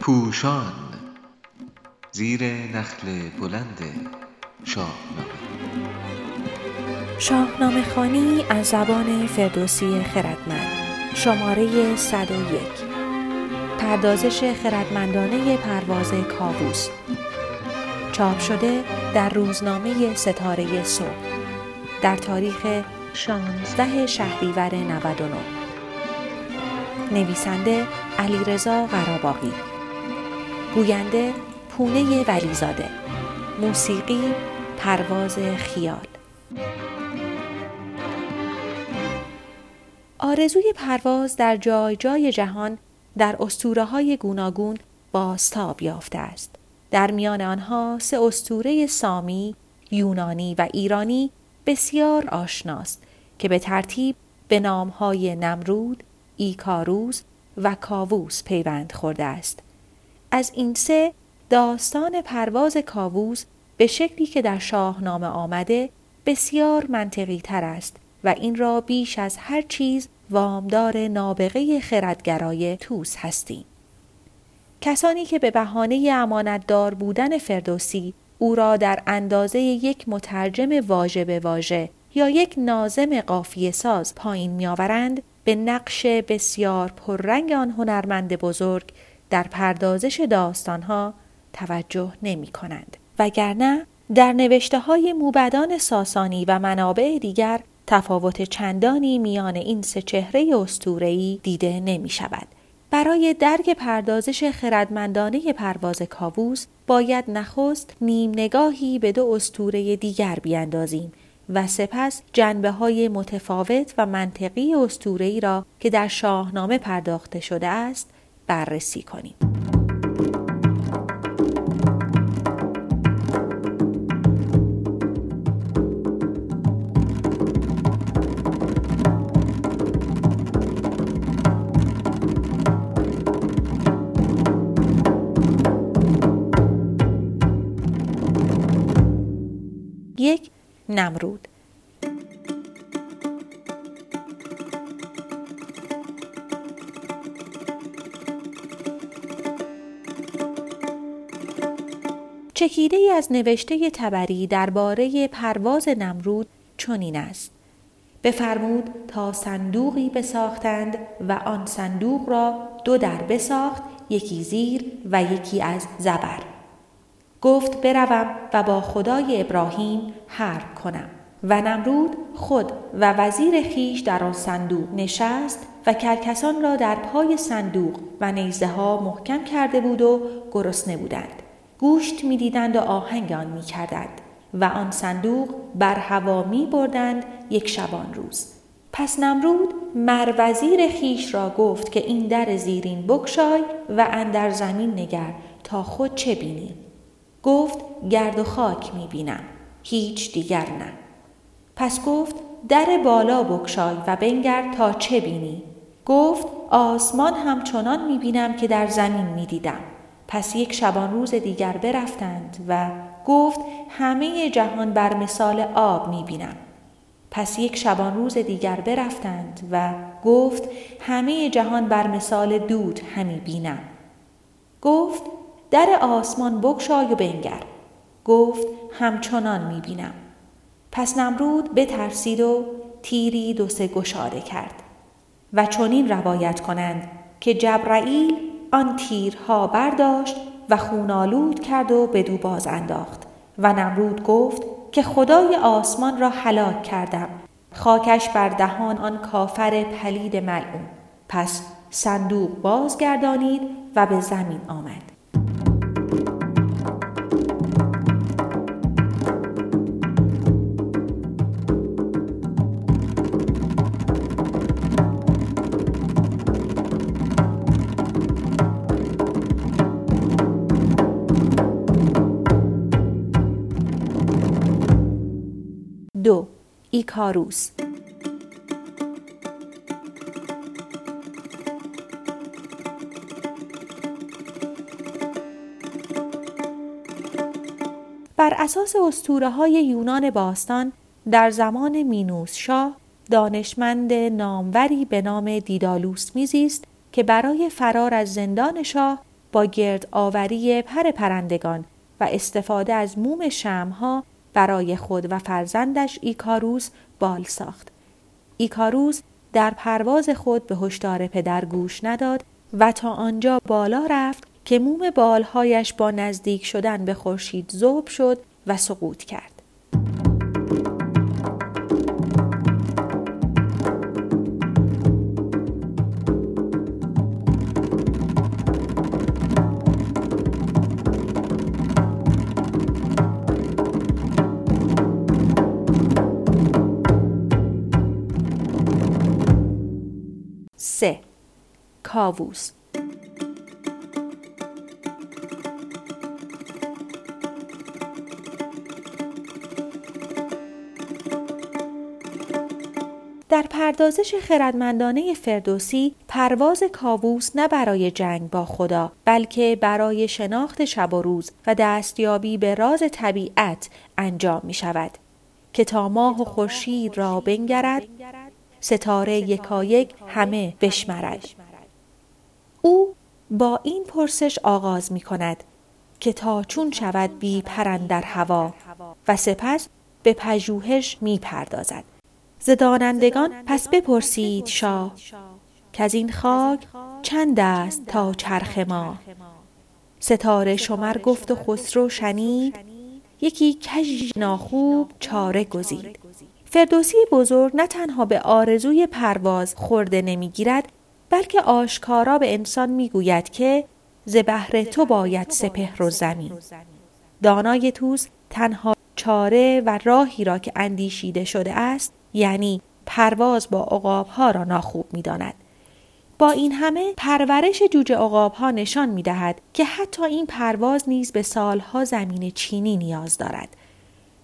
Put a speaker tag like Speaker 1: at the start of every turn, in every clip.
Speaker 1: پوشان زیر نخل بلند شاهنامه.
Speaker 2: شاهنامه خانی از زبان فردوسی خردمند. شماره 101 پردازش خردمندانه پرواز کاووس. چاپ شده در روزنامه ستاره صبح. در تاریخ 16 شهریور 99 نویسنده علیرضا قراباقی. گوینده پونه ولیزاده. موسیقی پرواز خیال. آرزوی پرواز در جای جای جهان در اسطوره های گوناگون بازتاب یافته است. در میان آنها سه اسطوره سامی، یونانی و ایرانی بسیار آشناست که به ترتیب به نامهای نمرود، ایکاروز و کاووس پیوند خورده است. از این سه داستان پرواز کاووس به شکلی که در شاهنامه آمده بسیار منطقی تر است و این را بیش از هر چیز وامدار نابغه خردگرای توس هستیم. کسانی که به بهانه امانتدار بودن فردوسی او را در اندازه یک مترجم واژه به واژه یا یک نازم قافیه ساز پایین میآورند به نقش بسیار پررنگ آن هنرمند بزرگ در پردازش داستانها توجه نمی کنند. وگرنه در نوشته های موبدان ساسانی و منابع دیگر تفاوت چندانی میان این سه چهره استورهی دیده نمی شود. برای درک پردازش خردمندانه پرواز کاووس باید نخست نیم نگاهی به دو استوره دیگر بیاندازیم و سپس جنبه های متفاوت و منطقی استورهی را که در شاهنامه پرداخته شده است بررسی کنیم. یک نمرود. چکیده ای از نوشته تبری درباره پرواز نمرود چنین است. بفرمود تا صندوقی بساختند و آن صندوق را دو در بساخت یکی زیر و یکی از زبر. گفت بروم و با خدای ابراهیم حرب کنم. و نمرود خود و وزیر خیش در آن صندوق نشست و کرکسان را در پای صندوق و نیزه ها محکم کرده بود و گرسنه بودند. گوشت می‌دیدند و آهنگ آن می‌کردند و آن صندوق بر هوا می بردند یک شبان روز. پس نمرود مر وزیر خیش را گفت که این در زیرین بکشای و اندر زمین نگر تا خود چه بینی. گفت گرد و خاک می بینم. هیچ دیگر نه. پس گفت در بالا بکشای و بنگر تا چه بینی؟ گفت آسمان همچنان می بینم که در زمین می دیدم. پس یک شبان روز دیگر برفتند و گفت همه جهان بر مثال آب می بینم. پس یک شبان روز دیگر برفتند و گفت همه جهان بر مثال دود همی بینم. گفت در آسمان بگشای و بنگر. گفت همچنان می‌بینم. پس نمرود بترسید و تیری دو سه گشاده کرد. و چنین روایت کنند که جبرائیل آن تیرها برداشت و خونالود کرد و بدو باز انداخت. و نمرود گفت که خدای آسمان را هلاک کردم. خاکش بر دهان آن کافر پلید ملعون. پس صندوق بازگردانید و به زمین آمد. ایکاروس بر اساس اسطوره های یونان باستان در زمان مینوس شاه دانشمند ناموری به نام دیدالوس میزیست که برای فرار از زندان شاه با گرد آوری پر پرندگان و استفاده از موم شمها برای خود و فرزندش ایکاروس بال ساخت. ایکاروس در پرواز خود به هشدار پدر گوش نداد و تا آنجا بالا رفت که موم بالهایش با نزدیک شدن به خورشید ذوب شد و سقوط کرد. سه. کاووس. در پردازش خردمندانه فردوسی پرواز کاووس نه برای جنگ با خدا بلکه برای شناخت شب و روز و دستیابی به راز طبیعت انجام می شود که تا ماه و خورشید را بنگرد ستاره یکایک همه بشمرد. او با این پرسش آغاز می کند که تا چون شود بی پرند در هوا و سپس به پژوهش می پردازد. زدانندگان پس بپرسید شاه که از این خاک چند است تا چرخ ما؟ ستاره شمر گفت و خسرو شنید یکی کژ ناخوب چاره گزید. فردوسی بزرگ نه تنها به آرزوی پرواز خورده نمی‌گیرد بلکه آشکارا به انسان می‌گوید که ز بهر تو باید سپهر و زمین دانای توس تنها چاره و راهی را که اندیشیده شده است یعنی پرواز با عقابها را ناخوب می‌داند با این همه پرورش جوجه ها نشان می دهد که حتی این پرواز نیز به سالها زمین چینی نیاز دارد.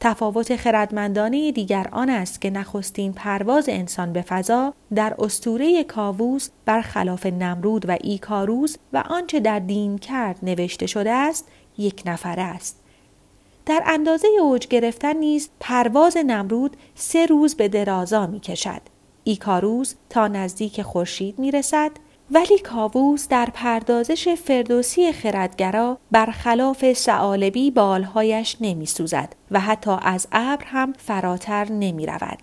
Speaker 2: تفاوت خردمندانه دیگر آن است که نخستین پرواز انسان به فضا در استوره کاووس برخلاف نمرود و ایکاروس و آنچه در دین کرد نوشته شده است یک نفره است در اندازه اوج گرفتن نیز پرواز نمرود سه روز به درازا می کشد. ایکاروس تا نزدیک خورشید می رسد ولی کاووس در پردازش فردوسی خردگرا برخلاف سعالبی بالهایش نمی سوزد و حتی از ابر هم فراتر نمی رود.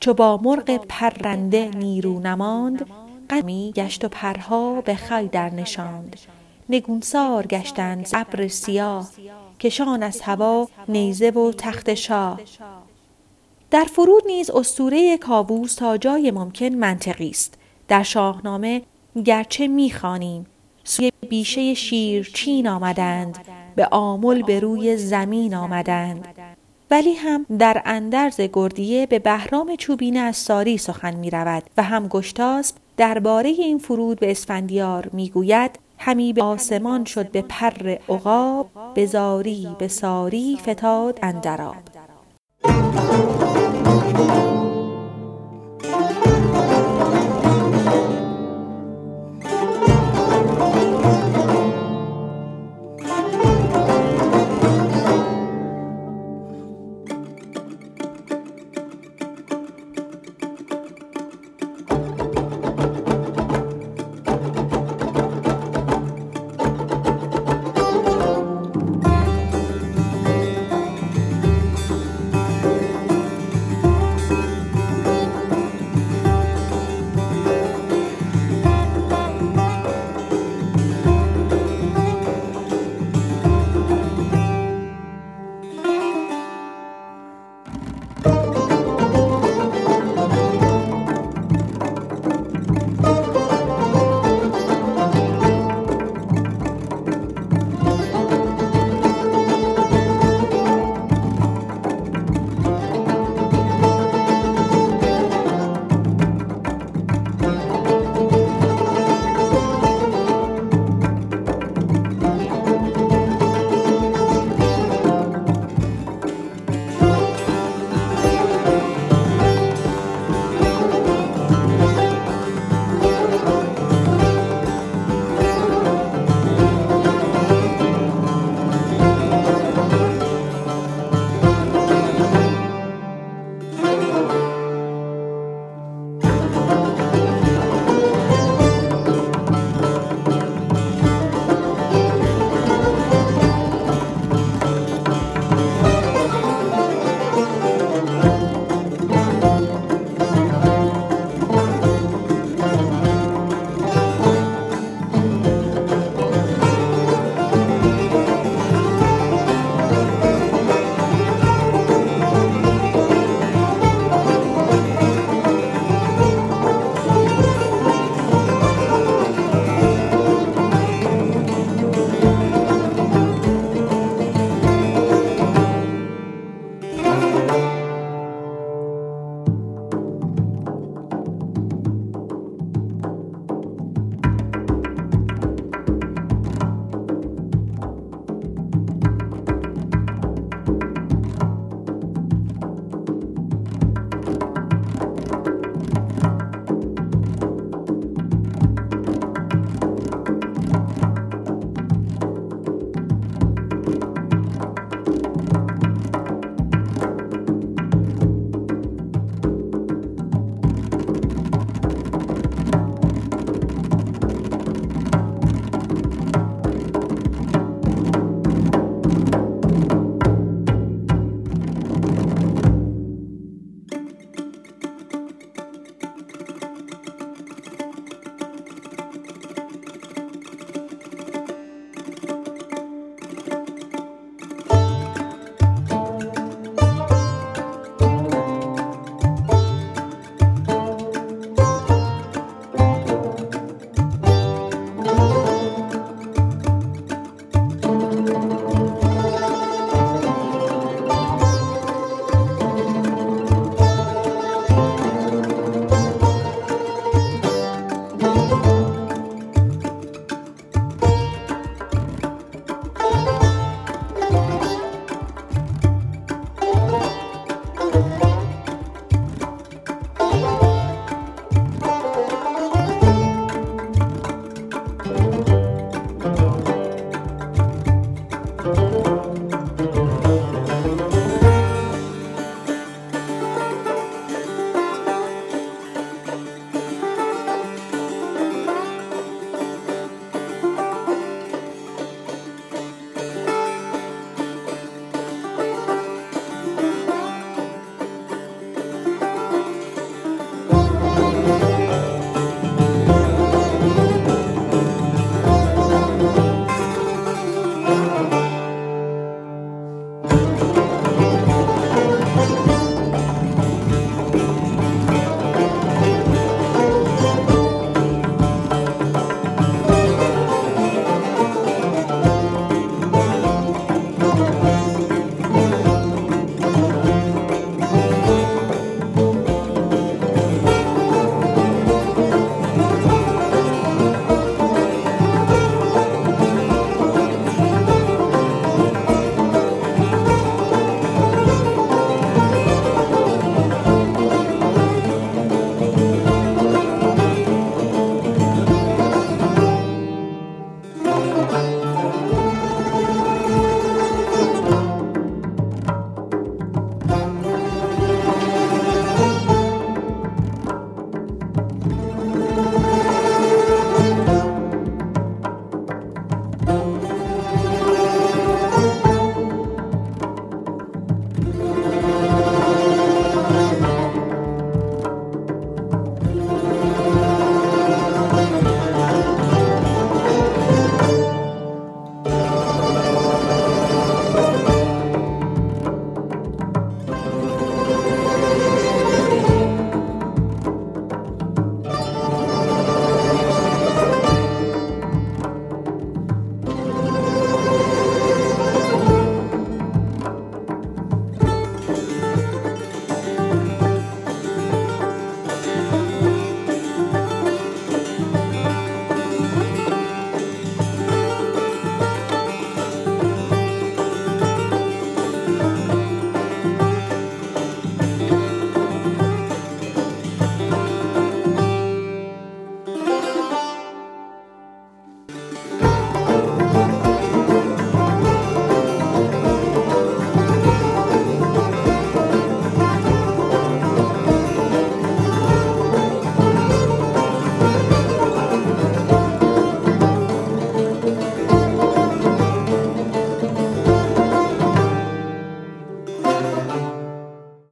Speaker 2: چو با مرغ پرنده نیرو نماند قمی گشت و پرها به خی در نشاند. نگونسار گشتند ابر سیاه کشان از هوا نیزه و تخت شاه. در فرود نیز استوره کاووس تا جای ممکن منطقی است. در شاهنامه گرچه می‌خوانیم سوی بیشه شیر چین آمدند به آمل به روی زمین آمدند. ولی هم در اندرز گردیه به بهرام چوبین از ساری سخن می رود و هم گشتاسب درباره این فرود به اسفندیار می‌گوید همی به آسمان شد به پر عقاب به زاری به ساری فتاد اندراب.